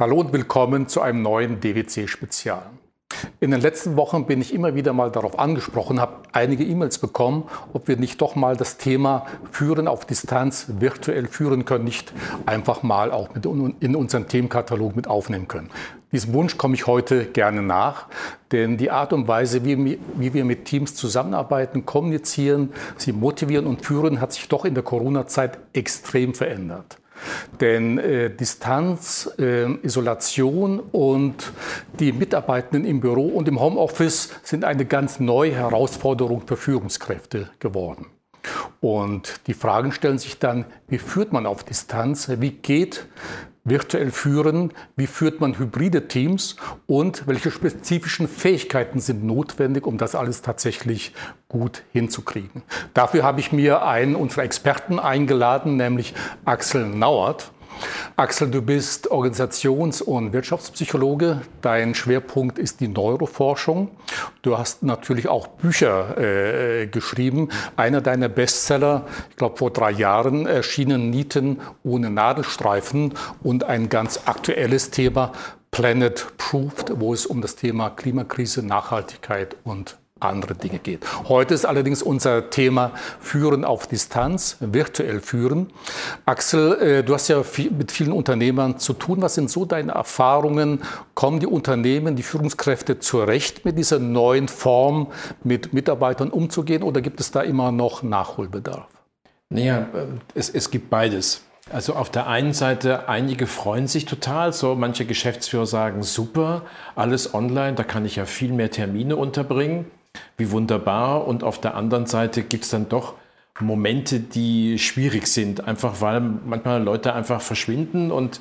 Hallo und willkommen zu einem neuen DWC-Spezial. In den letzten Wochen bin ich immer wieder mal darauf angesprochen, habe einige E-Mails bekommen, ob wir nicht doch mal das Thema Führen auf Distanz virtuell führen können, nicht einfach mal auch mit in unseren Themenkatalog mit aufnehmen können. Diesem Wunsch komme ich heute gerne nach, denn die Art und Weise, wie, wie wir mit Teams zusammenarbeiten, kommunizieren, sie motivieren und führen, hat sich doch in der Corona-Zeit extrem verändert. Denn äh, Distanz, äh, Isolation und die Mitarbeitenden im Büro und im Homeoffice sind eine ganz neue Herausforderung für Führungskräfte geworden. Und die Fragen stellen sich dann, wie führt man auf Distanz? Wie geht virtuell führen? Wie führt man hybride Teams? Und welche spezifischen Fähigkeiten sind notwendig, um das alles tatsächlich gut hinzukriegen? Dafür habe ich mir einen unserer Experten eingeladen, nämlich Axel Nauert. Axel, du bist Organisations- und Wirtschaftspsychologe. Dein Schwerpunkt ist die Neuroforschung. Du hast natürlich auch Bücher äh, geschrieben. Einer deiner Bestseller, ich glaube vor drei Jahren, erschienen Nieten ohne Nadelstreifen und ein ganz aktuelles Thema Planet Proved, wo es um das Thema Klimakrise, Nachhaltigkeit und andere Dinge geht. Heute ist allerdings unser Thema Führen auf Distanz, virtuell führen. Axel, äh, du hast ja mit vielen Unternehmern zu tun. Was sind so deine Erfahrungen? Kommen die Unternehmen, die Führungskräfte zurecht mit dieser neuen Form, mit Mitarbeitern umzugehen oder gibt es da immer noch Nachholbedarf? Naja, äh, es, es gibt beides. Also auf der einen Seite, einige freuen sich total, so manche Geschäftsführer sagen, super, alles online, da kann ich ja viel mehr Termine unterbringen wie wunderbar. Und auf der anderen Seite gibt es dann doch Momente, die schwierig sind, einfach weil manchmal Leute einfach verschwinden und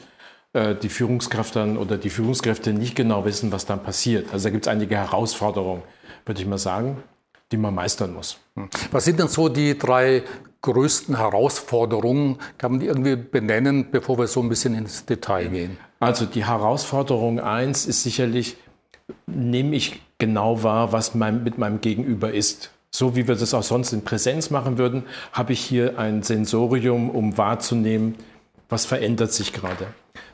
äh, die Führungskraft dann oder die Führungskräfte nicht genau wissen, was dann passiert. Also da gibt es einige Herausforderungen, würde ich mal sagen, die man meistern muss. Was sind denn so die drei größten Herausforderungen? Kann man die irgendwie benennen, bevor wir so ein bisschen ins Detail gehen? Also die Herausforderung eins ist sicherlich, nehme ich genau wahr, was mein, mit meinem Gegenüber ist. So wie wir das auch sonst in Präsenz machen würden, habe ich hier ein Sensorium, um wahrzunehmen, was verändert sich gerade.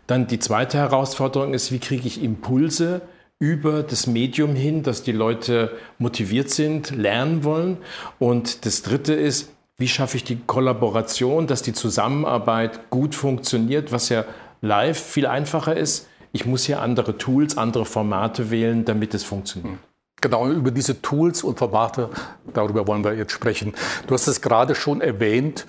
Dann die zweite Herausforderung ist, wie kriege ich Impulse über das Medium hin, dass die Leute motiviert sind, lernen wollen. Und das dritte ist, wie schaffe ich die Kollaboration, dass die Zusammenarbeit gut funktioniert, was ja live viel einfacher ist ich muss hier andere Tools, andere Formate wählen, damit es funktioniert. Genau, über diese Tools und Formate, darüber wollen wir jetzt sprechen. Du hast es gerade schon erwähnt.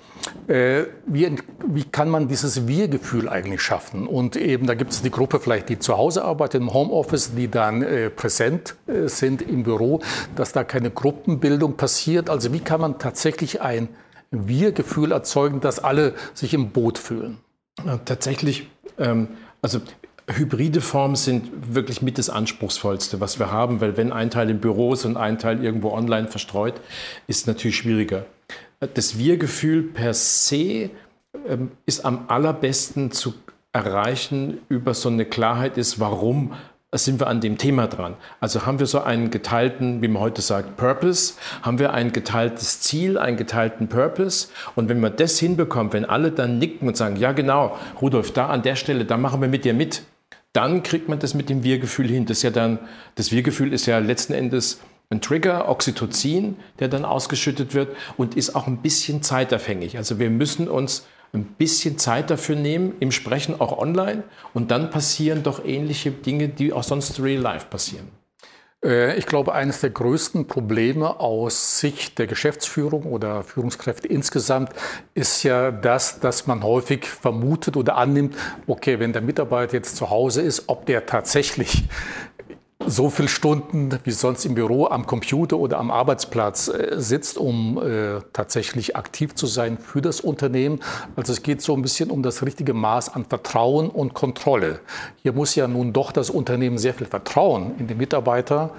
Äh, wie, wie, kann man dieses Wir-Gefühl eigentlich schaffen? Und eben, da gibt es die Gruppe vielleicht, die zu Hause arbeitet, im Homeoffice, die dann äh, präsent äh, sind im Büro, dass da keine Gruppenbildung passiert. Also wie kann man tatsächlich ein Wir-Gefühl erzeugen, dass alle sich im Boot fühlen? Ja, tatsächlich, ähm, also Hybride Formen sind wirklich mit das Anspruchsvollste, was wir haben, weil wenn ein Teil im Büro ist und ein Teil irgendwo online verstreut, ist natürlich schwieriger. Das Wir-Gefühl per se ähm, ist am allerbesten zu erreichen über so eine Klarheit ist, warum sind wir an dem Thema dran. Also haben wir so einen geteilten, wie man heute sagt, Purpose, haben wir ein geteiltes Ziel, einen geteilten Purpose. Und wenn man das hinbekommt, wenn alle dann nicken und sagen, ja genau, Rudolf, da an der Stelle, da machen wir mit dir mit, dann kriegt man das mit dem Wir-Gefühl hin. Das, ja dann, das Wir-Gefühl ist ja letzten Endes ein Trigger, Oxytocin, der dann ausgeschüttet wird und ist auch ein bisschen zeitabhängig. Also wir müssen uns ein bisschen Zeit dafür nehmen, im Sprechen auch online und dann passieren doch ähnliche Dinge, die auch sonst real life passieren. Äh, ich glaube, eines der größten Probleme aus Sicht der Geschäftsführung oder Führungskräfte insgesamt ist ja das, dass man häufig vermutet oder annimmt, okay, wenn der Mitarbeiter jetzt zu Hause ist, ob der tatsächlich so viele Stunden wie sonst im Büro am Computer oder am Arbeitsplatz äh, sitzt, um äh, tatsächlich aktiv zu sein für das Unternehmen. Also es geht so ein bisschen um das richtige Maß an Vertrauen und Kontrolle. Hier muss ja nun doch das Unternehmen sehr viel Vertrauen in den Mitarbeiter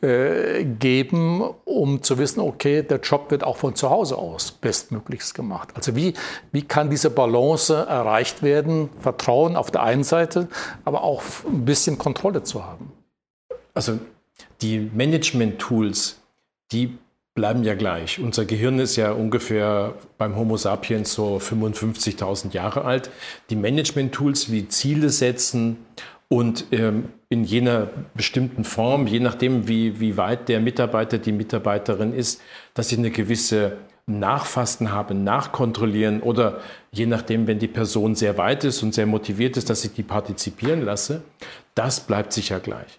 äh, geben, um zu wissen, okay, der Job wird auch von zu Hause aus bestmöglichst gemacht. Also wie, wie kann diese Balance erreicht werden? Vertrauen auf der einen Seite, aber auch ein bisschen Kontrolle zu haben. Also die Management-Tools, die bleiben ja gleich. Unser Gehirn ist ja ungefähr beim Homo sapiens so 55.000 Jahre alt. Die Management-Tools wie Ziele setzen und ähm, in jener bestimmten Form, je nachdem, wie, wie weit der Mitarbeiter, die Mitarbeiterin ist, dass ich eine gewisse Nachfasten habe, nachkontrollieren oder je nachdem, wenn die Person sehr weit ist und sehr motiviert ist, dass ich die partizipieren lasse, das bleibt sicher gleich.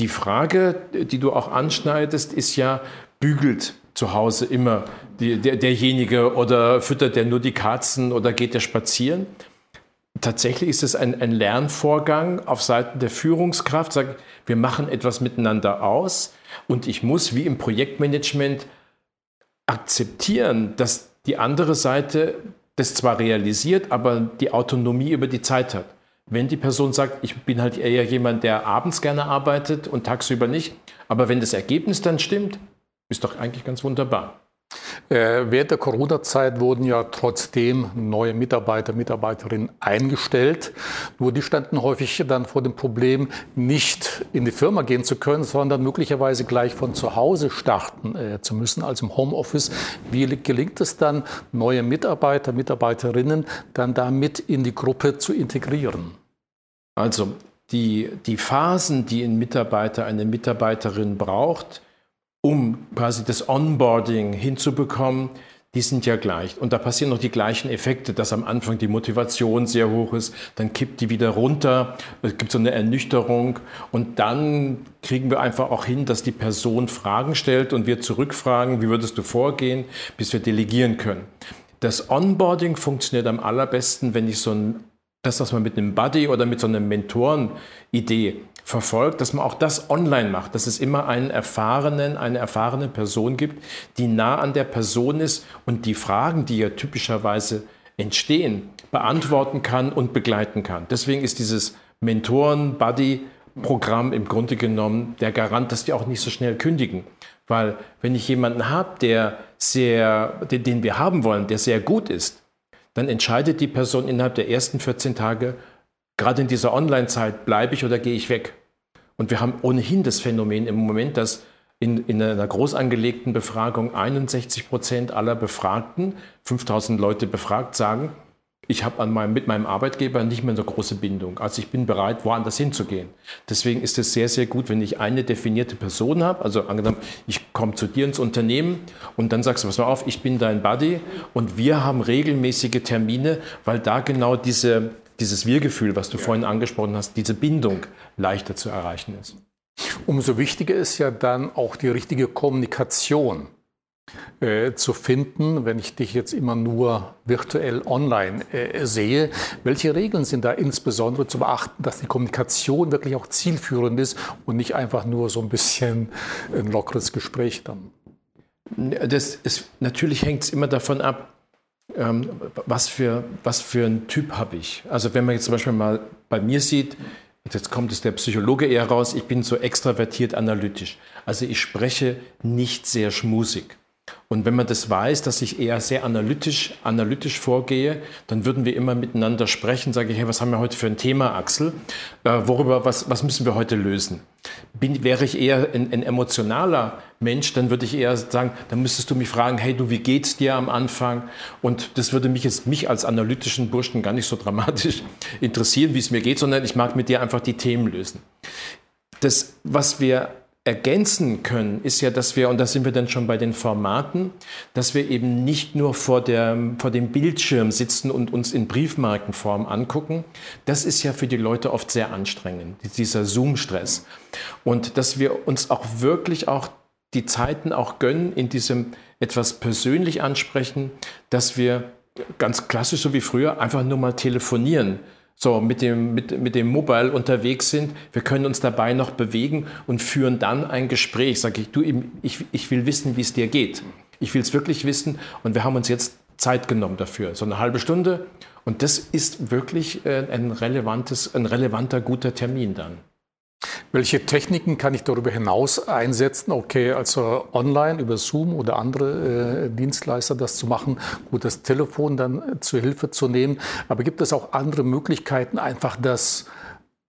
Die Frage, die du auch anschneidest, ist ja, bügelt zu Hause immer die, der, derjenige oder füttert der nur die Katzen oder geht der spazieren? Tatsächlich ist es ein, ein Lernvorgang auf Seiten der Führungskraft. Sagt, wir machen etwas miteinander aus und ich muss wie im Projektmanagement akzeptieren, dass die andere Seite das zwar realisiert, aber die Autonomie über die Zeit hat. Wenn die Person sagt, ich bin halt eher jemand, der abends gerne arbeitet und tagsüber nicht, aber wenn das Ergebnis dann stimmt, ist doch eigentlich ganz wunderbar. Äh, während der Corona-Zeit wurden ja trotzdem neue Mitarbeiter, Mitarbeiterinnen eingestellt. Nur die standen häufig dann vor dem Problem, nicht in die Firma gehen zu können, sondern möglicherweise gleich von zu Hause starten äh, zu müssen, also im Homeoffice. Wie gelingt es dann, neue Mitarbeiter, Mitarbeiterinnen dann damit in die Gruppe zu integrieren? Also die, die Phasen, die ein Mitarbeiter, eine Mitarbeiterin braucht, um quasi das Onboarding hinzubekommen, die sind ja gleich. Und da passieren noch die gleichen Effekte, dass am Anfang die Motivation sehr hoch ist, dann kippt die wieder runter, es gibt so eine Ernüchterung und dann kriegen wir einfach auch hin, dass die Person Fragen stellt und wir zurückfragen, wie würdest du vorgehen, bis wir delegieren können. Das Onboarding funktioniert am allerbesten, wenn ich so ein, das, was man mit einem Buddy oder mit so einer Mentoren-Idee verfolgt, dass man auch das online macht, dass es immer einen erfahrenen, eine erfahrene Person gibt, die nah an der Person ist und die Fragen, die ja typischerweise entstehen, beantworten kann und begleiten kann. Deswegen ist dieses Mentoren-Buddy-Programm im Grunde genommen der Garant, dass die auch nicht so schnell kündigen. Weil wenn ich jemanden habe, der sehr, den, den wir haben wollen, der sehr gut ist, dann entscheidet die Person innerhalb der ersten 14 Tage, gerade in dieser Online-Zeit, bleibe ich oder gehe ich weg. Und wir haben ohnehin das Phänomen im Moment, dass in, in einer groß angelegten Befragung 61 Prozent aller Befragten, 5000 Leute befragt, sagen, ich habe meinem, mit meinem Arbeitgeber nicht mehr so große Bindung. Also ich bin bereit, woanders hinzugehen. Deswegen ist es sehr, sehr gut, wenn ich eine definierte Person habe. Also angenommen, ich komme zu dir ins Unternehmen und dann sagst du, pass mal auf, ich bin dein Buddy und wir haben regelmäßige Termine, weil da genau diese, dieses Wir-Gefühl, was du ja. vorhin angesprochen hast, diese Bindung leichter zu erreichen ist. Umso wichtiger ist ja dann auch die richtige Kommunikation äh, zu finden, wenn ich dich jetzt immer nur virtuell online äh, sehe. Welche Regeln sind da insbesondere zu beachten, dass die Kommunikation wirklich auch zielführend ist und nicht einfach nur so ein bisschen ein lockeres Gespräch dann? Das ist, natürlich hängt es immer davon ab, ähm, was, für, was für ein Typ habe ich. Also wenn man jetzt zum Beispiel mal bei mir sieht, jetzt kommt es der Psychologe eher raus, ich bin so extravertiert analytisch. Also ich spreche nicht sehr schmusig. Und wenn man das weiß, dass ich eher sehr analytisch, analytisch vorgehe, dann würden wir immer miteinander sprechen, sage ich, hey, was haben wir heute für ein Thema, Axel? Äh, worüber, was, was müssen wir heute lösen? Bin, wäre ich eher ein, ein, emotionaler Mensch, dann würde ich eher sagen, dann müsstest du mich fragen, hey du, wie geht's dir am Anfang? Und das würde mich jetzt mich als analytischen Burschen gar nicht so dramatisch interessieren, wie es mir geht, sondern ich mag mit dir einfach die Themen lösen. Das, was wir ergänzen können, ist ja, dass wir, und da sind wir dann schon bei den Formaten, dass wir eben nicht nur vor, der, vor dem Bildschirm sitzen und uns in Briefmarkenform angucken. Das ist ja für die Leute oft sehr anstrengend, dieser Zoom-Stress. Und dass wir uns auch wirklich auch die Zeiten auch gönnen, in diesem etwas persönlich ansprechen, dass wir ganz klassisch, so wie früher, einfach nur mal telefonieren so mit dem, mit, mit dem Mobile unterwegs sind. Wir können uns dabei noch bewegen und führen dann ein Gespräch. Sage ich, du, ich, ich will wissen, wie es dir geht. Ich will es wirklich wissen und wir haben uns jetzt Zeit genommen dafür. So eine halbe Stunde. Und das ist wirklich äh, ein, relevantes, ein relevanter, guter Termin dann. Welche Techniken kann ich darüber hinaus einsetzen? Okay, also online über Zoom oder andere äh, Dienstleister das zu machen, gut, das Telefon dann äh, zur Hilfe zu nehmen. Aber gibt es auch andere Möglichkeiten, einfach das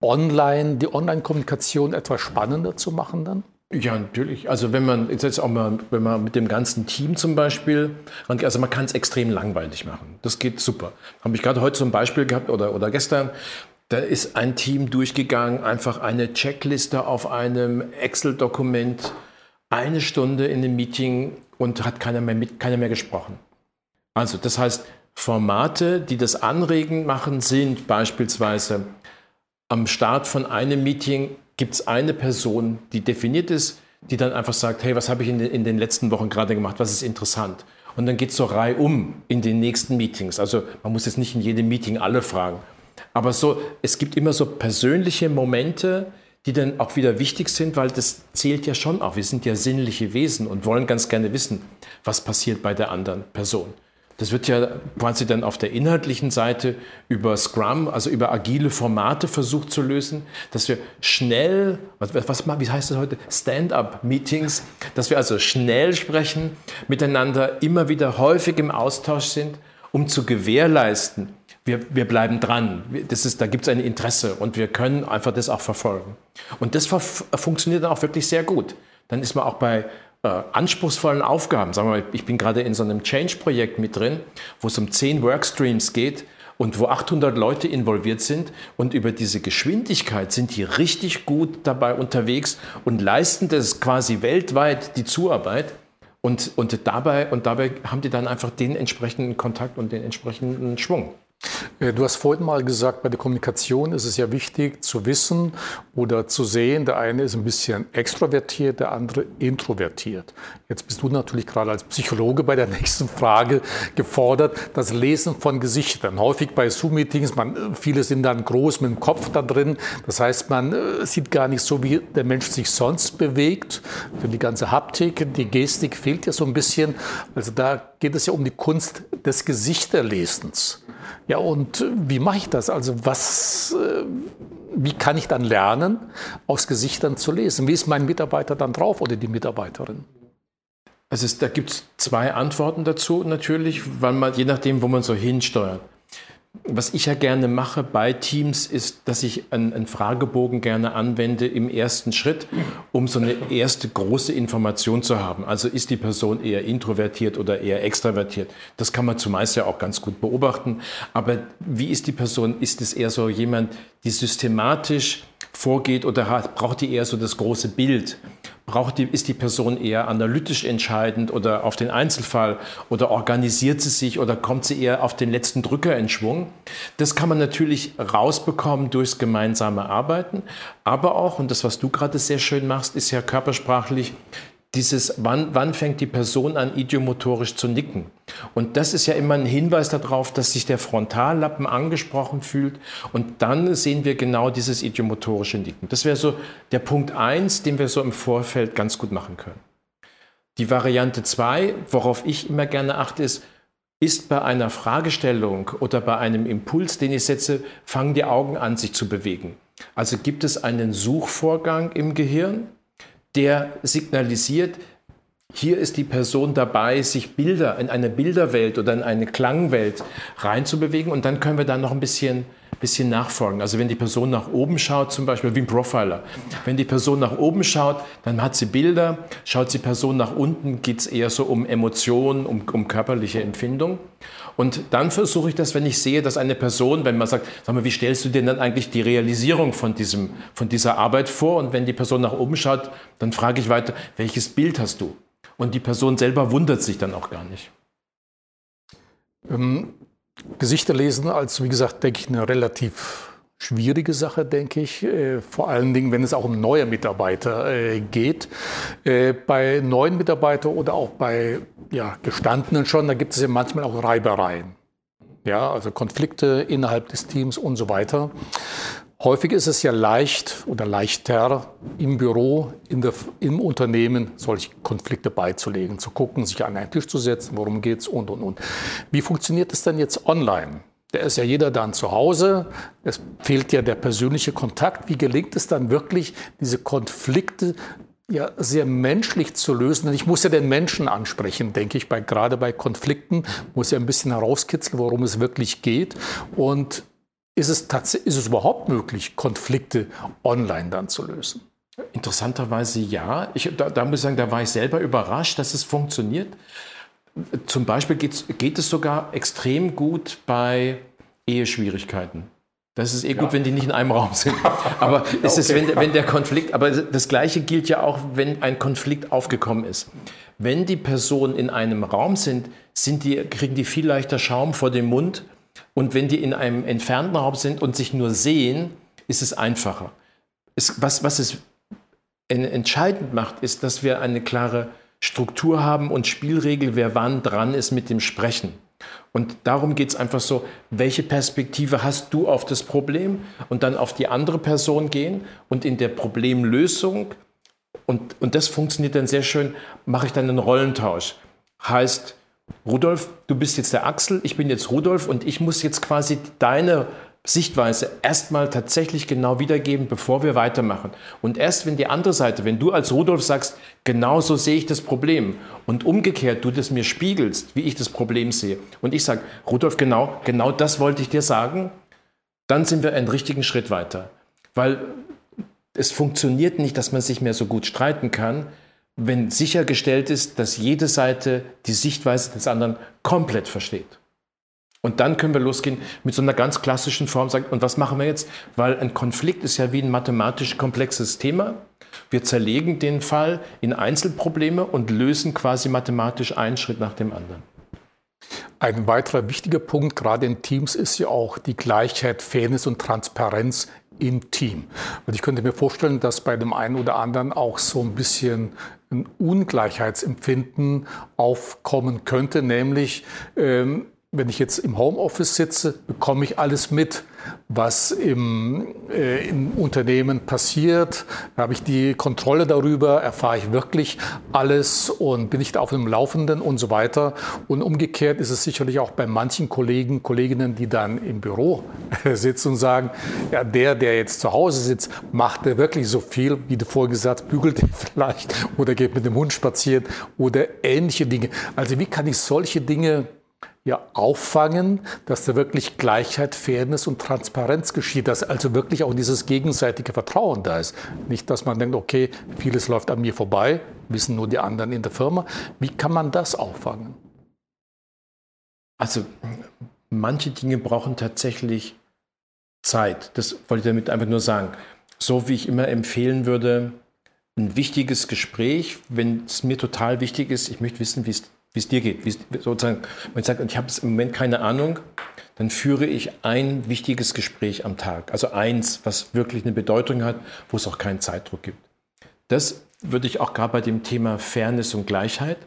online, die Online-Kommunikation etwas spannender zu machen dann? Ja, natürlich. Also wenn man jetzt auch mal, wenn man mit dem ganzen Team zum Beispiel, also man kann es extrem langweilig machen. Das geht super. Habe ich gerade heute zum Beispiel gehabt oder, oder gestern Da ist ein Team durchgegangen, einfach eine Checkliste auf einem Excel-Dokument, eine Stunde in einem Meeting und hat keiner mehr, mit, keiner mehr gesprochen. Also das heißt, Formate, die das anregend machen, sind beispielsweise am Start von einem Meeting gibt es eine Person, die definiert ist, die dann einfach sagt, hey, was habe ich in den, in den letzten Wochen gerade gemacht, was ist interessant? Und dann geht es so reihum in den nächsten Meetings. Also man muss jetzt nicht in jedem Meeting alle fragen. Aber so, es gibt immer so persönliche Momente, die dann auch wieder wichtig sind, weil das zählt ja schon auch. Wir sind ja sinnliche Wesen und wollen ganz gerne wissen, was passiert bei der anderen Person. Das wird ja quasi dann auf der inhaltlichen Seite über Scrum, also über agile Formate versucht zu lösen, dass wir schnell, was, was wie heißt das heute, Stand-up-Meetings, dass wir also schnell sprechen, miteinander immer wieder häufig im Austausch sind, um zu gewährleisten, wir, wir bleiben dran. Das ist, da gibt es ein Interesse und wir können einfach das auch verfolgen. Und das funktioniert dann auch wirklich sehr gut. Dann ist man auch bei äh, anspruchsvollen Aufgaben, sagen wir mal, ich bin gerade in so einem Change-Projekt mit drin, wo es um zehn Workstreams geht und wo 800 Leute involviert sind und über diese Geschwindigkeit sind die richtig gut dabei unterwegs und leisten das quasi weltweit die Zuarbeit. Und, und, dabei, und dabei haben die dann einfach den entsprechenden Kontakt und den entsprechenden Schwung. Äh, du hast vorhin mal gesagt, bei der Kommunikation ist es ja wichtig zu wissen oder zu sehen, der eine ist ein bisschen extrovertiert, der andere introvertiert. Jetzt bist du natürlich gerade als Psychologe bei der nächsten Frage gefordert, das Lesen von Gesichtern. Häufig bei Zoom-Meetings, viele sind dann groß mit dem Kopf da drin. Das heißt, man äh, sieht gar nicht so, wie der Mensch sich sonst bewegt. Für die ganze Haptik, die Gestik fehlt ja so ein bisschen. Also da geht es ja um die Kunst des Gesichterlesens. Ja, und wie mache ich das? Also was, äh, wie kann ich dann lernen, aus Gesichtern zu lesen? Wie ist mein Mitarbeiter dann drauf oder die Mitarbeiterin? Also es, da gibt es zwei Antworten dazu natürlich, weil man, je nachdem, wo man so hinsteuert was ich ja gerne mache bei Teams, ist, dass ich einen, einen, Fragebogen gerne anwende im ersten Schritt, um so eine erste große Information zu haben. Also ist die Person eher introvertiert oder eher extravertiert? Das kann man zumeist ja auch ganz gut beobachten. Aber wie ist die Person? Ist es eher so jemand, die systematisch vorgeht oder hat, braucht die eher so das große Bild? Braucht die, ist die Person eher analytisch entscheidend oder auf den Einzelfall oder organisiert sie sich oder kommt sie eher auf den letzten Drücker in Schwung? Das kann man natürlich rausbekommen durchs gemeinsame Arbeiten, aber auch, und das, was du gerade sehr schön machst, ist ja körpersprachlich dieses, wann, wann fängt die Person an, idiomotorisch zu nicken? Und das ist ja immer ein Hinweis darauf, dass sich der Frontallappen angesprochen fühlt. Und dann sehen wir genau dieses idiomotorische Nicken. Das wäre so der Punkt eins, den wir so im Vorfeld ganz gut machen können. Die Variante zwei, worauf ich immer gerne achte, ist, ist bei einer Fragestellung oder bei einem Impuls, den ich setze, fangen die Augen an, sich zu bewegen. Also gibt es einen Suchvorgang im Gehirn, der signalisiert, hier ist die Person dabei, sich Bilder in eine Bilderwelt oder in eine Klangwelt reinzubewegen und dann können wir da noch ein bisschen, bisschen nachfolgen. Also wenn die Person nach oben schaut, zum Beispiel wie ein Profiler, wenn die Person nach oben schaut, dann hat sie Bilder, schaut die Person nach unten, geht es eher so um Emotionen, um, um körperliche Empfindung. Und dann versuche ich das, wenn ich sehe, dass eine Person, wenn man sagt, sag mal, wie stellst du dir dann eigentlich die Realisierung von, diesem, von dieser Arbeit vor? Und wenn die Person nach oben schaut, dann frage ich weiter, welches Bild hast du? Und die Person selber wundert sich dann auch gar nicht. Ähm, Gesichter lesen als, wie gesagt, denke ich, eine relativ schwierige Sache, denke ich. Äh, vor allen Dingen, wenn es auch um neue Mitarbeiter äh, geht. Äh, bei neuen Mitarbeitern oder auch bei ja, Gestandenen schon, da gibt es ja manchmal auch Reibereien. Ja, also Konflikte innerhalb des Teams und so weiter. Häufig ist es ja leicht oder leichter im Büro, der, im Unternehmen solche Konflikte beizulegen, zu gucken, sich an einen Tisch zu setzen, worum geht es und, und, und. Wie funktioniert es denn jetzt online? Da ist ja jeder dann zu Hause, es fehlt ja der persönliche Kontakt. Wie gelingt es dann wirklich, diese Konflikte ja sehr menschlich zu lösen. Denn ich muss ja den Menschen ansprechen, denke ich, bei, gerade bei Konflikten muss ja ein bisschen herauskitzeln, worum es wirklich geht. Und ist es, ist es überhaupt möglich, Konflikte online dann zu lösen? Interessanterweise ja. Ich, da, da, muss ich sagen, da war ich selber überrascht, dass es funktioniert. Zum Beispiel geht es sogar extrem gut bei Eheschwierigkeiten. Das ist eh gut, ja. wenn die nicht in einem Raum sind. Aber es okay. ist, wenn, wenn der Konflikt, aber das Gleiche gilt ja auch, wenn ein Konflikt aufgekommen ist. Wenn die Personen in einem Raum sind, sind die, kriegen die viel leichter Schaum vor dem Mund. Und wenn die in einem entfernten Raum sind und sich nur sehen, ist es einfacher. Es, was, was es entscheidend macht, ist, dass wir eine klare Struktur haben und Spielregel, wer wann dran ist mit dem Sprechen. Und darum geht es einfach so, welche Perspektive hast du auf das Problem und dann auf die andere Person gehen und in der Problemlösung, und, und das funktioniert dann sehr schön, mache ich dann einen Rollentausch. Heißt, Rudolf, du bist jetzt der Axel, ich bin jetzt Rudolf und ich muss jetzt quasi deine Sichtweise erstmal tatsächlich genau wiedergeben, bevor wir weitermachen. Und erst wenn die andere Seite, wenn du als Rudolf sagst, genau so sehe ich das Problem und umgekehrt du das mir spiegelst, wie ich das Problem sehe und ich sage, Rudolf, genau, genau das wollte ich dir sagen, dann sind wir einen richtigen Schritt weiter. Weil es funktioniert nicht, dass man sich mehr so gut streiten kann, wenn sichergestellt ist, dass jede Seite die Sichtweise des anderen komplett versteht. Und dann können wir losgehen mit so einer ganz klassischen Form. Sagen, und was machen wir jetzt? Weil ein Konflikt ist ja wie ein mathematisch komplexes Thema. Wir zerlegen den Fall in Einzelprobleme und lösen quasi mathematisch einen Schritt nach dem anderen. Ein weiterer wichtiger Punkt, gerade in Teams, ist ja auch die Gleichheit, Fairness und Transparenz im Team. Und ich könnte mir vorstellen, dass bei dem einen oder anderen auch so ein bisschen ein Ungleichheitsempfinden aufkommen könnte, nämlich ähm, wenn ich jetzt im Homeoffice sitze, bekomme ich alles mit, was im, äh, im Unternehmen passiert. Da habe ich die Kontrolle darüber, erfahre ich wirklich alles und bin nicht auf dem Laufenden und so weiter. Und umgekehrt ist es sicherlich auch bei manchen Kollegen, Kolleginnen, die dann im Büro sitzen und sagen, ja, der, der jetzt zu Hause sitzt, macht der wirklich so viel, wie du vorhin gesagt hast, bügelt er vielleicht oder geht mit dem Hund spazieren oder ähnliche Dinge. Also wie kann ich solche Dinge ja auffangen, dass da wirklich Gleichheit, Fairness und Transparenz geschieht, dass also wirklich auch dieses gegenseitige Vertrauen da ist. Nicht, dass man denkt, okay, vieles läuft an mir vorbei, wissen nur die anderen in der Firma. Wie kann man das auffangen? Also manche Dinge brauchen tatsächlich Zeit. Das wollte ich damit einfach nur sagen. So wie ich immer empfehlen würde, ein wichtiges Gespräch, wenn es mir total wichtig ist, ich möchte wissen, wie es wie es dir geht. Wie es, sozusagen, wenn ich sage, ich habe im Moment keine Ahnung, dann führe ich ein wichtiges Gespräch am Tag. Also eins, was wirklich eine Bedeutung hat, wo es auch keinen Zeitdruck gibt. Das würde ich auch gerade bei dem Thema Fairness und Gleichheit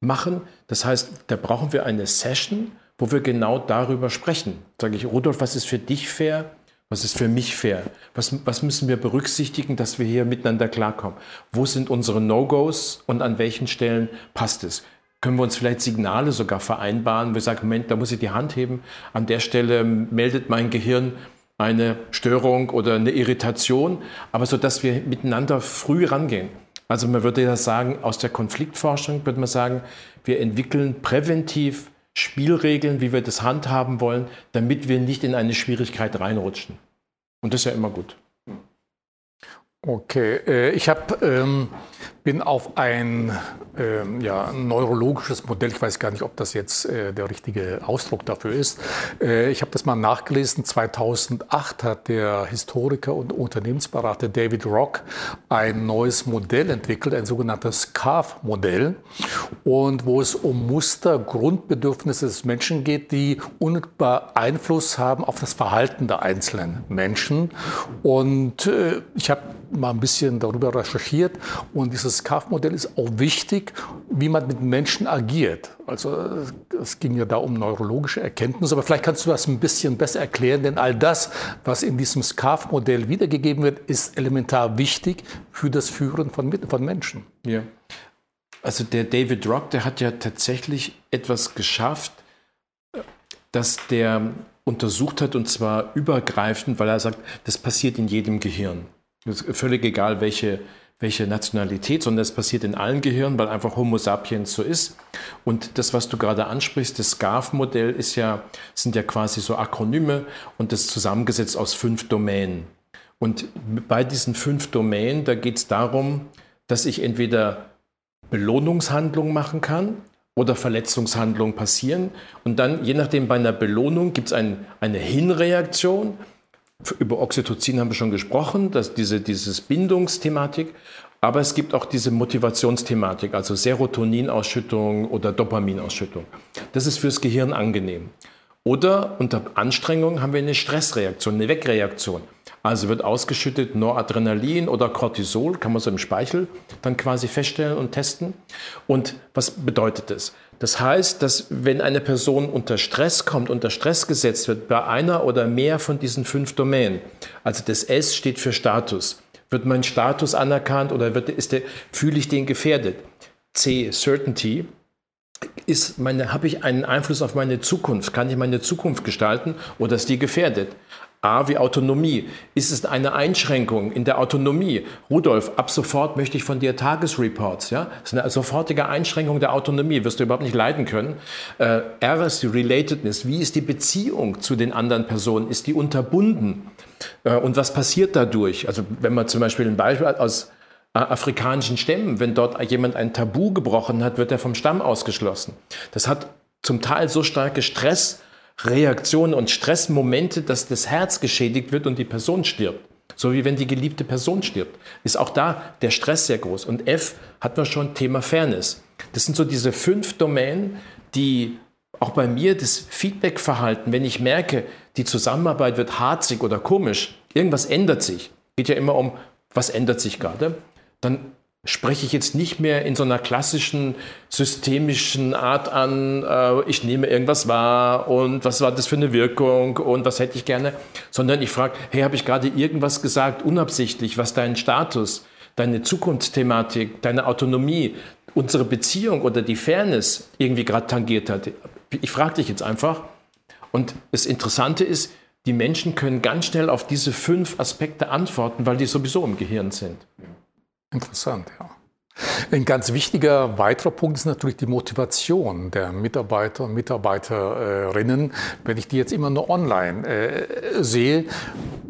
machen. Das heißt, da brauchen wir eine Session, wo wir genau darüber sprechen. Sage ich, Rudolf, was ist für dich fair? Was ist für mich fair? Was, was müssen wir berücksichtigen, dass wir hier miteinander klarkommen? Wo sind unsere No-Gos und an welchen Stellen passt es? Können wir uns vielleicht Signale sogar vereinbaren? Wir sagen, Moment, da muss ich die Hand heben. An der Stelle meldet mein Gehirn eine Störung oder eine Irritation, aber so, dass wir miteinander früh rangehen. Also man würde ja sagen, aus der Konfliktforschung würde man sagen, wir entwickeln präventiv Spielregeln, wie wir das handhaben wollen, damit wir nicht in eine Schwierigkeit reinrutschen. Und das ist ja immer gut. Okay, äh, ich habe ähm, bin auf ein äh, ja, neurologisches Modell, ich weiß gar nicht, ob das jetzt äh, der richtige Ausdruck dafür ist. Äh, ich habe das mal nachgelesen. 2008 hat der Historiker und Unternehmensberater David Rock ein neues Modell entwickelt, ein sogenanntes SCARF-Modell, und wo es um Muster, Grundbedürfnisse des Menschen geht, die unmittelbar Einfluss haben auf das Verhalten der einzelnen Menschen. Und äh, ich habe mal ein bisschen darüber recherchiert und dieses CAF-Modell ist auch wichtig, wie man mit Menschen agiert. Also es ging ja da um neurologische Erkenntnisse, aber vielleicht kannst du das ein bisschen besser erklären, denn all das, was in diesem SCAF-Modell wiedergegeben wird, ist elementar wichtig für das Führen von, von Menschen. Ja. Also der David Rock, der hat ja tatsächlich etwas geschafft, dass der untersucht hat und zwar übergreifend, weil er sagt, das passiert in jedem Gehirn. Das völlig egal, welche, welche Nationalität, sondern es passiert in allen Gehirnen, weil einfach Homo sapiens so ist. Und das, was du gerade ansprichst, das SCARF-Modell ist ja, sind ja quasi so Akronyme und das zusammengesetzt aus fünf Domänen. Und bei diesen fünf Domänen, da geht es darum, dass ich entweder Belohnungshandlungen machen kann oder Verletzungshandlungen passieren. Und dann, je nachdem, bei einer Belohnung gibt es ein, eine Hinreaktion. Über Oxytocin haben wir schon gesprochen, dass diese dieses Bindungsthematik. Aber es gibt auch diese Motivationsthematik, also Serotoninausschüttung oder Dopaminausschüttung. Das ist fürs Gehirn angenehm. Oder unter Anstrengung haben wir eine Stressreaktion, eine Wegreaktion. Also wird ausgeschüttet Noradrenalin oder Cortisol, kann man so im Speichel dann quasi feststellen und testen. Und was bedeutet das? Das heißt, dass wenn eine Person unter Stress kommt, unter Stress gesetzt wird, bei einer oder mehr von diesen fünf Domänen, also das S steht für Status, wird mein Status anerkannt oder wird, ist der, fühle ich den gefährdet? C, Certainty, ist meine, habe ich einen Einfluss auf meine Zukunft? Kann ich meine Zukunft gestalten oder ist die gefährdet? A wie Autonomie. Ist es eine Einschränkung in der Autonomie? Rudolf, ab sofort möchte ich von dir Tagesreports. Ja? Das ist eine sofortige Einschränkung der Autonomie, wirst du überhaupt nicht leiden können. Äh, R ist die Relatedness. Wie ist die Beziehung zu den anderen Personen? Ist die unterbunden? Äh, und was passiert dadurch? Also wenn man zum Beispiel ein Beispiel aus äh, afrikanischen Stämmen, wenn dort jemand ein Tabu gebrochen hat, wird er vom Stamm ausgeschlossen. Das hat zum Teil so starke Stress- Reaktionen und Stressmomente, dass das Herz geschädigt wird und die Person stirbt. So wie wenn die geliebte Person stirbt. Ist auch da der Stress sehr groß. Und F hat man schon Thema Fairness. Das sind so diese fünf Domänen, die auch bei mir das Feedbackverhalten, wenn ich merke, die Zusammenarbeit wird harzig oder komisch, irgendwas ändert sich, geht ja immer um, was ändert sich gerade, dann spreche ich jetzt nicht mehr in so einer klassischen systemischen Art an, äh, ich nehme irgendwas wahr und was war das für eine Wirkung und was hätte ich gerne, sondern ich frage, hey, habe ich gerade irgendwas gesagt, unabsichtlich, was deinen Status, deine Zukunftsthematik, deine Autonomie, unsere Beziehung oder die Fairness irgendwie gerade tangiert hat. Ich frage dich jetzt einfach. Und das Interessante ist, die Menschen können ganz schnell auf diese fünf Aspekte antworten, weil die sowieso im Gehirn sind. Interessant, ja. Ein ganz wichtiger weiterer Punkt ist natürlich die Motivation der Mitarbeiter und Mitarbeiterinnen. Wenn ich die jetzt immer nur online äh, sehe,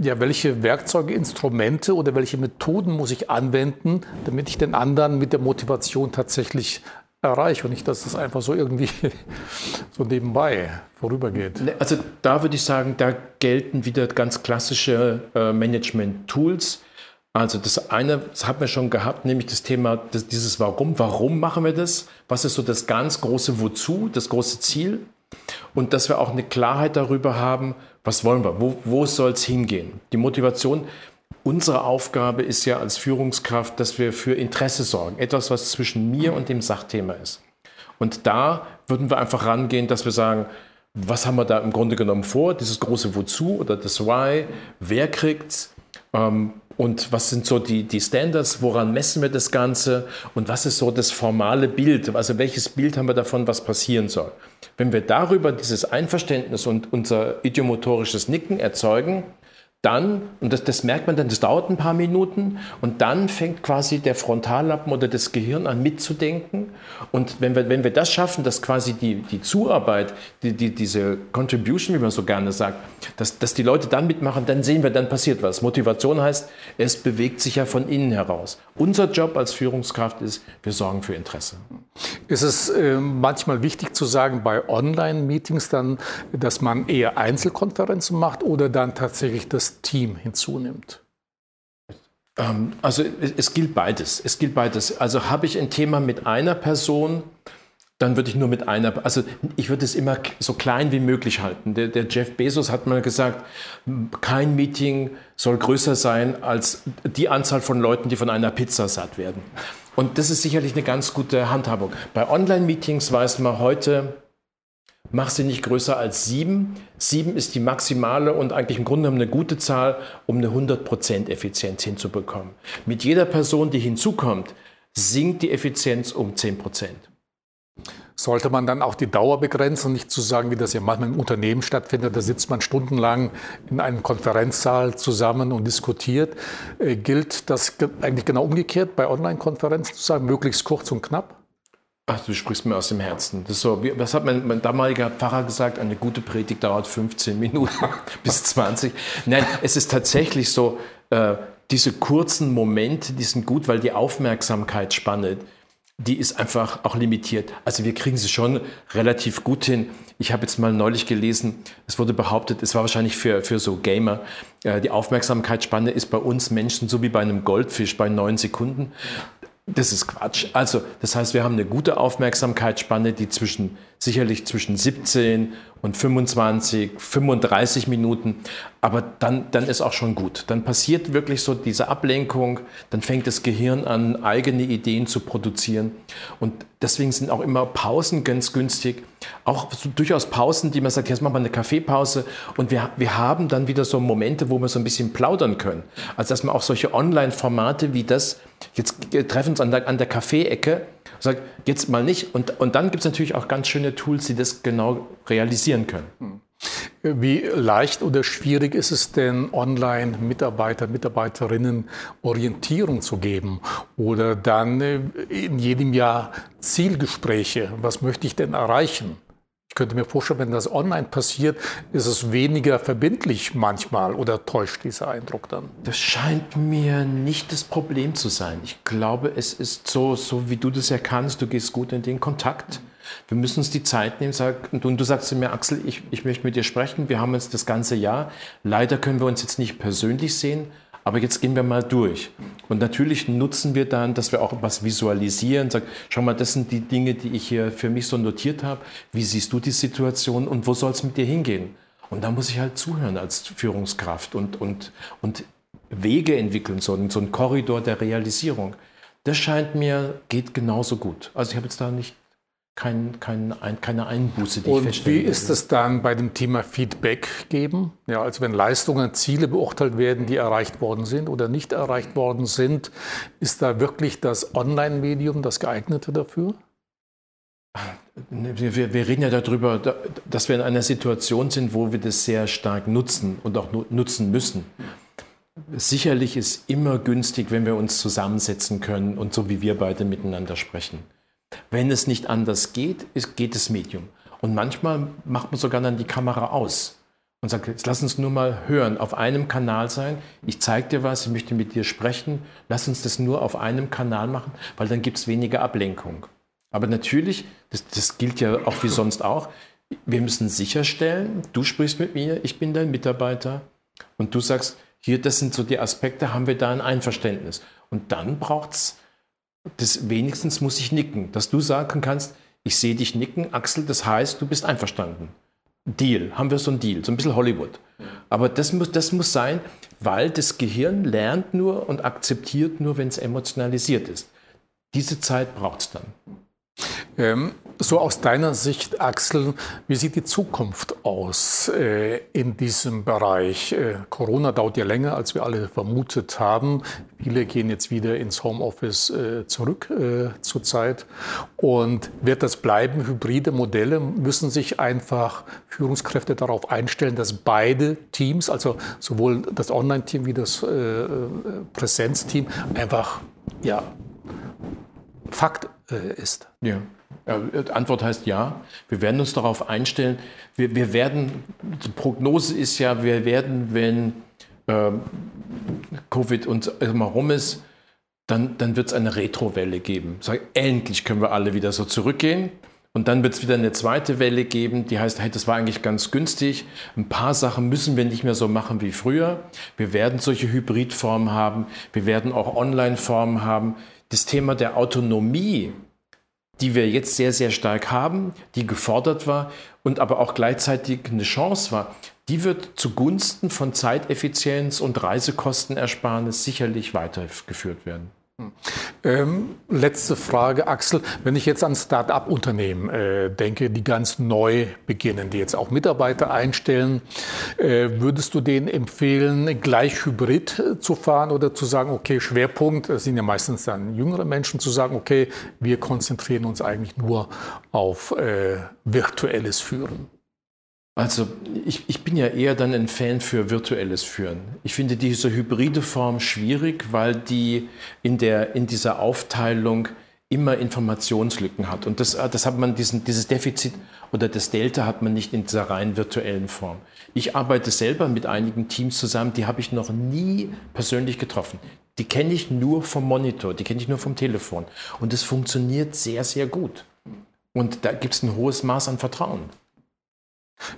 ja, welche Werkzeuge, Instrumente oder welche Methoden muss ich anwenden, damit ich den anderen mit der Motivation tatsächlich erreiche und nicht, dass das einfach so irgendwie so nebenbei vorübergeht. Also da würde ich sagen, da gelten wieder ganz klassische äh, Management-Tools also das eine, das haben wir schon gehabt, nämlich das Thema, das, dieses Warum. Warum machen wir das? Was ist so das ganz große Wozu, das große Ziel? Und dass wir auch eine Klarheit darüber haben, was wollen wir, wo, wo soll es hingehen? Die Motivation, unsere Aufgabe ist ja als Führungskraft, dass wir für Interesse sorgen. Etwas, was zwischen mir und dem Sachthema ist. Und da würden wir einfach rangehen, dass wir sagen, was haben wir da im Grunde genommen vor? Dieses große Wozu oder das Why? Wer kriegt's? Ähm, und was sind so die, die Standards? Woran messen wir das Ganze? Und was ist so das formale Bild? Also welches Bild haben wir davon, was passieren soll? Wenn wir darüber dieses Einverständnis und unser idiomotorisches Nicken erzeugen, dann, und das, das, merkt man dann, das dauert ein paar Minuten, und dann fängt quasi der Frontallappen oder das Gehirn an mitzudenken. Und wenn wir, wenn wir das schaffen, dass quasi die, die Zuarbeit, die, die, diese Contribution, wie man so gerne sagt, dass, dass die Leute dann mitmachen, dann sehen wir, dann passiert was. Motivation heißt, es bewegt sich ja von innen heraus. Unser Job als Führungskraft ist, wir sorgen für Interesse. Ist es äh, manchmal wichtig zu sagen, bei Online-Meetings dann, dass man eher Einzelkonferenzen macht oder dann tatsächlich das Team hinzunimmt? Ähm, also es gilt beides. Es gilt beides. Also habe ich ein Thema mit einer Person, dann würde ich nur mit einer, also ich würde es immer so klein wie möglich halten. Der, der, Jeff Bezos hat mal gesagt, kein Meeting soll größer sein als die Anzahl von Leuten, die von einer Pizza satt werden. Und das ist sicherlich eine ganz gute Handhabung. Bei Online-Meetings weiß man heute, mach sie nicht größer als sieben. Sieben ist die maximale und eigentlich im Grunde genommen eine gute Zahl, um eine 100% Effizienz hinzubekommen. Mit jeder Person, die hinzukommt, sinkt die Effizienz um 10%. Sollte man dann auch die Dauer begrenzen, nicht zu sagen, wie das ja manchmal im Unternehmen stattfindet, da sitzt man stundenlang in einem Konferenzsaal zusammen und diskutiert. Äh, gilt das eigentlich genau umgekehrt bei Online-Konferenzen zu sagen, möglichst kurz und knapp? Ach, du sprichst mir aus dem Herzen. Das so, was hat mein, mein, damaliger Pfarrer gesagt? Eine gute Predigt dauert 15 Minuten bis 20. Nein, es ist tatsächlich so, äh, diese kurzen Momente, die sind gut, weil die Aufmerksamkeitsspanne die ist einfach auch limitiert. Also wir kriegen sie schon relativ gut hin. Ich habe jetzt mal neulich gelesen, es wurde behauptet, es war wahrscheinlich für, für so Gamer, äh, die Aufmerksamkeitsspanne ist bei uns Menschen so wie bei einem Goldfisch bei neun Sekunden. Das ist Quatsch. Also, das heißt, wir haben eine gute Aufmerksamkeitsspanne, die zwischen, sicherlich zwischen 17 und 25, 35 Minuten, aber dann, dann ist auch schon gut. Dann passiert wirklich so diese Ablenkung, dann fängt das Gehirn an, eigene Ideen zu produzieren. Und deswegen sind auch immer Pausen ganz günstig. Auch so durchaus Pausen, die man sagt, jetzt machen wir eine Kaffeepause und wir, wir haben dann wieder so Momente, wo wir so ein bisschen plaudern können. Also, dass man auch solche Online-Formate wie das, jetzt treffen uns an der, an der Kaffeeecke, sagt, jetzt mal nicht. Und, und dann gibt es natürlich auch ganz schöne Tools, die das genau realisieren können. Hm. Wie leicht oder schwierig ist es denn, Online-Mitarbeiter, Mitarbeiterinnen Orientierung zu geben oder dann äh, in jedem Jahr Zielgespräche? Was möchte ich denn erreichen? Könnte mir vorstellen, wenn das online passiert, ist es weniger verbindlich manchmal oder täuscht dieser Eindruck dann? Das scheint mir nicht das Problem zu sein. Ich glaube, es ist so, so wie du das erkannst, du gehst gut in den Kontakt. Wir müssen uns die Zeit nehmen sag, und du sagst zu mir, Axel, ich, ich möchte mit dir sprechen. Wir haben jetzt das ganze Jahr. Leider können wir uns jetzt nicht persönlich sehen, aber jetzt gehen wir mal durch. Und natürlich nutzen wir dann, dass wir auch was visualisieren. Sagen, schau mal, das sind die Dinge, die ich hier für mich so notiert habe. Wie siehst du die Situation und wo soll es mit dir hingehen? Und da muss ich halt zuhören als Führungskraft und, und, und Wege entwickeln, so, so ein Korridor der Realisierung. Das scheint mir, geht genauso gut. Also ich habe jetzt da nicht kein, kein, ein, keine Einbuße, die Und ich. Wie ist es dann bei dem Thema Feedback geben? Ja, also wenn Leistungen, Ziele beurteilt werden, die erreicht worden sind oder nicht erreicht worden sind, ist da wirklich das Online-Medium das geeignete dafür? Wir, wir, reden ja darüber, dass wir in einer Situation sind, wo wir das sehr stark nutzen und auch nutzen müssen. Sicherlich ist immer günstig, wenn wir uns zusammensetzen können und so wie wir beide miteinander sprechen. Wenn es nicht anders geht, ist, geht das Medium. Und manchmal macht man sogar dann die Kamera aus und sagt, jetzt lass uns nur mal hören, auf einem Kanal sein. Ich zeige dir was, ich möchte mit dir sprechen. Lass uns das nur auf einem Kanal machen, weil dann gibt es weniger Ablenkung. Aber natürlich, das, das gilt ja auch wie sonst auch, wir müssen sicherstellen, du sprichst mit mir, ich bin dein Mitarbeiter und du sagst, hier, das sind so die Aspekte, haben wir da ein Einverständnis. Und dann braucht es das wenigstens muss ich nicken, dass du sagen kannst, ich sehe dich nicken, Axel, das heißt, du bist einverstanden. Deal, haben wir so einen Deal, so ein bisschen Hollywood. Aber das muss, das muss sein, weil das Gehirn lernt nur und akzeptiert nur, wenn es emotionalisiert ist. Diese Zeit braucht es dann. Ähm, so aus deiner Sicht, Axel, wie sieht die Zukunft aus äh, in diesem Bereich? Äh, Corona dauert ja länger, als wir alle vermutet haben. Viele gehen jetzt wieder ins Homeoffice äh, zurück äh, zurzeit. Und wird das bleiben? Hybride Modelle müssen sich einfach Führungskräfte darauf einstellen, dass beide Teams, also sowohl das Online-Team wie das äh, äh, Präsenzteam, einfach ja, Fakt ist. Ja. Die Antwort heißt ja. Wir werden uns darauf einstellen. Wir, wir werden, die Prognose ist ja, wir werden, wenn äh, Covid uns immer rum ist, dann, dann wird es eine Retrowelle geben. Sag, endlich können wir alle wieder so zurückgehen. Und dann wird es wieder eine zweite Welle geben, die heißt, hey, das war eigentlich ganz günstig. Ein paar Sachen müssen wir nicht mehr so machen wie früher. Wir werden solche Hybridformen haben. Wir werden auch Online-Formen haben. Das Thema der Autonomie die wir jetzt sehr, sehr stark haben, die gefordert war und aber auch gleichzeitig eine Chance war, die wird zugunsten von Zeiteffizienz und Reisekostenersparnis sicherlich weitergeführt werden. Ähm, letzte Frage, Axel. Wenn ich jetzt an Start-up-Unternehmen äh, denke, die ganz neu beginnen, die jetzt auch Mitarbeiter einstellen, äh, würdest du denen empfehlen, gleich Hybrid äh, zu fahren oder zu sagen, okay, Schwerpunkt, das sind ja meistens dann jüngere Menschen, zu sagen, okay, wir konzentrieren uns eigentlich nur auf äh, virtuelles Führen? Also ich, ich bin ja eher dann ein Fan für virtuelles Führen. Ich finde diese hybride Form schwierig, weil die in, der, in dieser Aufteilung immer Informationslücken hat. Und das, das hat man, diesen, dieses Defizit oder das Delta hat man nicht in dieser rein virtuellen Form. Ich arbeite selber mit einigen Teams zusammen, die habe ich noch nie persönlich getroffen. Die kenne ich nur vom Monitor, die kenne ich nur vom Telefon. Und es funktioniert sehr, sehr gut. Und da gibt es ein hohes Maß an Vertrauen.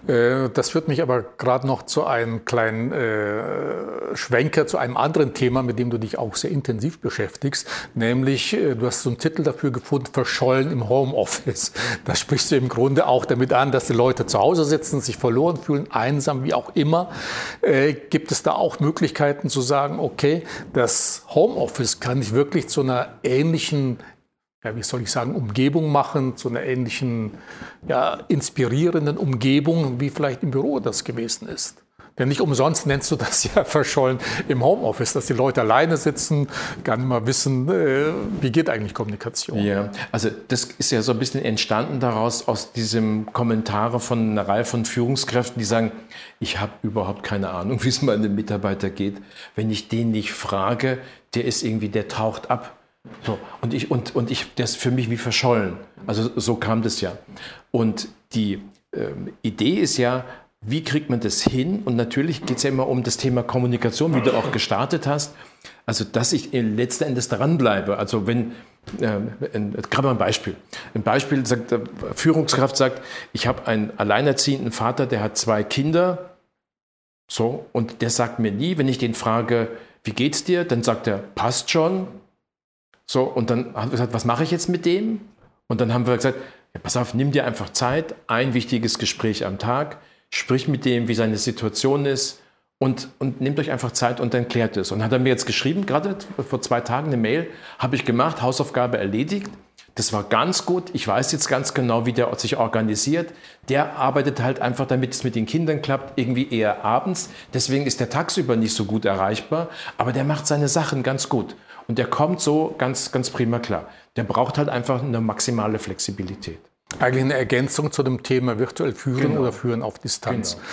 Äh, das führt mich aber gerade noch zu einem kleinen äh, Schwenker, zu einem anderen Thema, mit dem du dich auch sehr intensiv beschäftigst, nämlich äh, du hast so einen Titel dafür gefunden, Verschollen im Homeoffice. Da sprichst du im Grunde auch damit an, dass die Leute zu Hause sitzen, sich verloren fühlen, einsam, wie auch immer. Äh, gibt es da auch Möglichkeiten zu sagen, okay, das Homeoffice kann ich wirklich zu einer ähnlichen ja, wie soll ich sagen, Umgebung machen, zu einer ähnlichen, ja, inspirierenden Umgebung, wie vielleicht im Büro das gewesen ist. Denn nicht umsonst nennst du das ja verschollen im Homeoffice, dass die Leute alleine sitzen, gar nicht mal wissen, äh, wie geht eigentlich Kommunikation. Ja, also das ist ja so ein bisschen entstanden daraus, aus diesem Kommentare von einer Reihe von Führungskräften, die sagen, ich habe überhaupt keine Ahnung, wie es meinem Mitarbeiter geht. Wenn ich den nicht frage, der ist irgendwie, der taucht ab. So, und ich, und, und ich, das für mich wie verschollen. Also so kam das ja. Und die ähm, Idee ist ja, wie kriegt man das hin? Und natürlich geht es ja immer um das Thema Kommunikation, wie du auch gestartet hast. Also, dass ich letzten Endes dranbleibe. Also, wenn, äh, gerade mal ein Beispiel. Ein Beispiel sagt, äh, Führungskraft sagt, ich habe einen alleinerziehenden Vater, der hat zwei Kinder. So, und der sagt mir nie, wenn ich den frage, wie geht's dir? Dann sagt er, passt schon. So, und dann haben wir gesagt, was mache ich jetzt mit dem? Und dann haben wir gesagt, ja, pass auf, nimm dir einfach Zeit, ein wichtiges Gespräch am Tag, sprich mit dem, wie seine Situation ist und, und nehmt euch einfach Zeit und dann klärt es. Und hat er mir jetzt geschrieben, gerade vor zwei Tagen eine Mail, habe ich gemacht, Hausaufgabe erledigt. Das war ganz gut. Ich weiß jetzt ganz genau, wie der sich organisiert. Der arbeitet halt einfach, damit es mit den Kindern klappt, irgendwie eher abends. Deswegen ist der tagsüber nicht so gut erreichbar. Aber der macht seine Sachen ganz gut. Und der kommt so ganz, ganz prima klar. Der braucht halt einfach eine maximale Flexibilität. Eigentlich eine Ergänzung zu dem Thema virtuell führen genau. oder führen auf Distanz. Genau,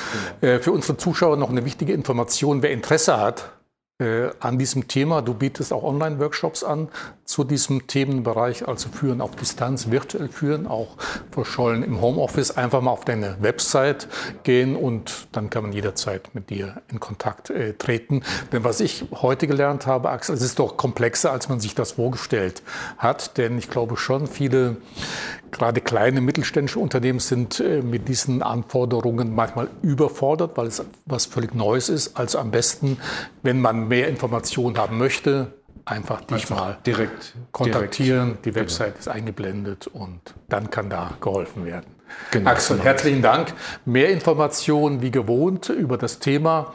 genau. Äh, für unsere Zuschauer noch eine wichtige Information. Wer Interesse hat äh, an diesem Thema. Du bietest auch Online-Workshops an zu diesem Themenbereich, also Führen auf Distanz, virtuell führen, auch verschollen im Homeoffice. Einfach mal auf deine Website gehen und dann kann man jederzeit mit dir in Kontakt äh, treten. Denn was ich heute gelernt habe, Axel, es ist doch komplexer, als man sich das vorgestellt hat. Denn ich glaube schon, viele Gerade kleine mittelständische Unternehmen sind äh, mit diesen Anforderungen manchmal überfordert, weil es was völlig Neues ist. Also am besten, wenn man mehr Informationen haben möchte, einfach dich einfach mal direkt kontaktieren. Direkt. Die genau. Website genau. ist eingeblendet und dann kann da geholfen werden. Genau, Axel, herzlichen Dank. Mehr Informationen wie gewohnt über das Thema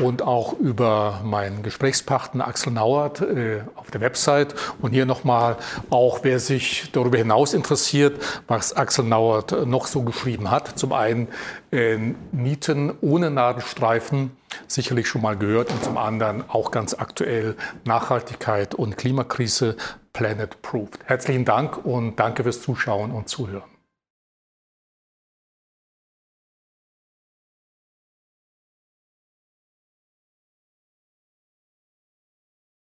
und auch über meinen Gesprächspartner Axel Nauert äh, auf der Website. Und hier nochmal auch, wer sich darüber hinaus interessiert, was Axel Nauert noch so geschrieben hat. Zum einen äh, Nieten ohne Nadelstreifen, sicherlich schon mal gehört. Und zum anderen auch ganz aktuell Nachhaltigkeit und Klimakrise, Planet Proof. Herzlichen Dank und danke fürs Zuschauen und Zuhören.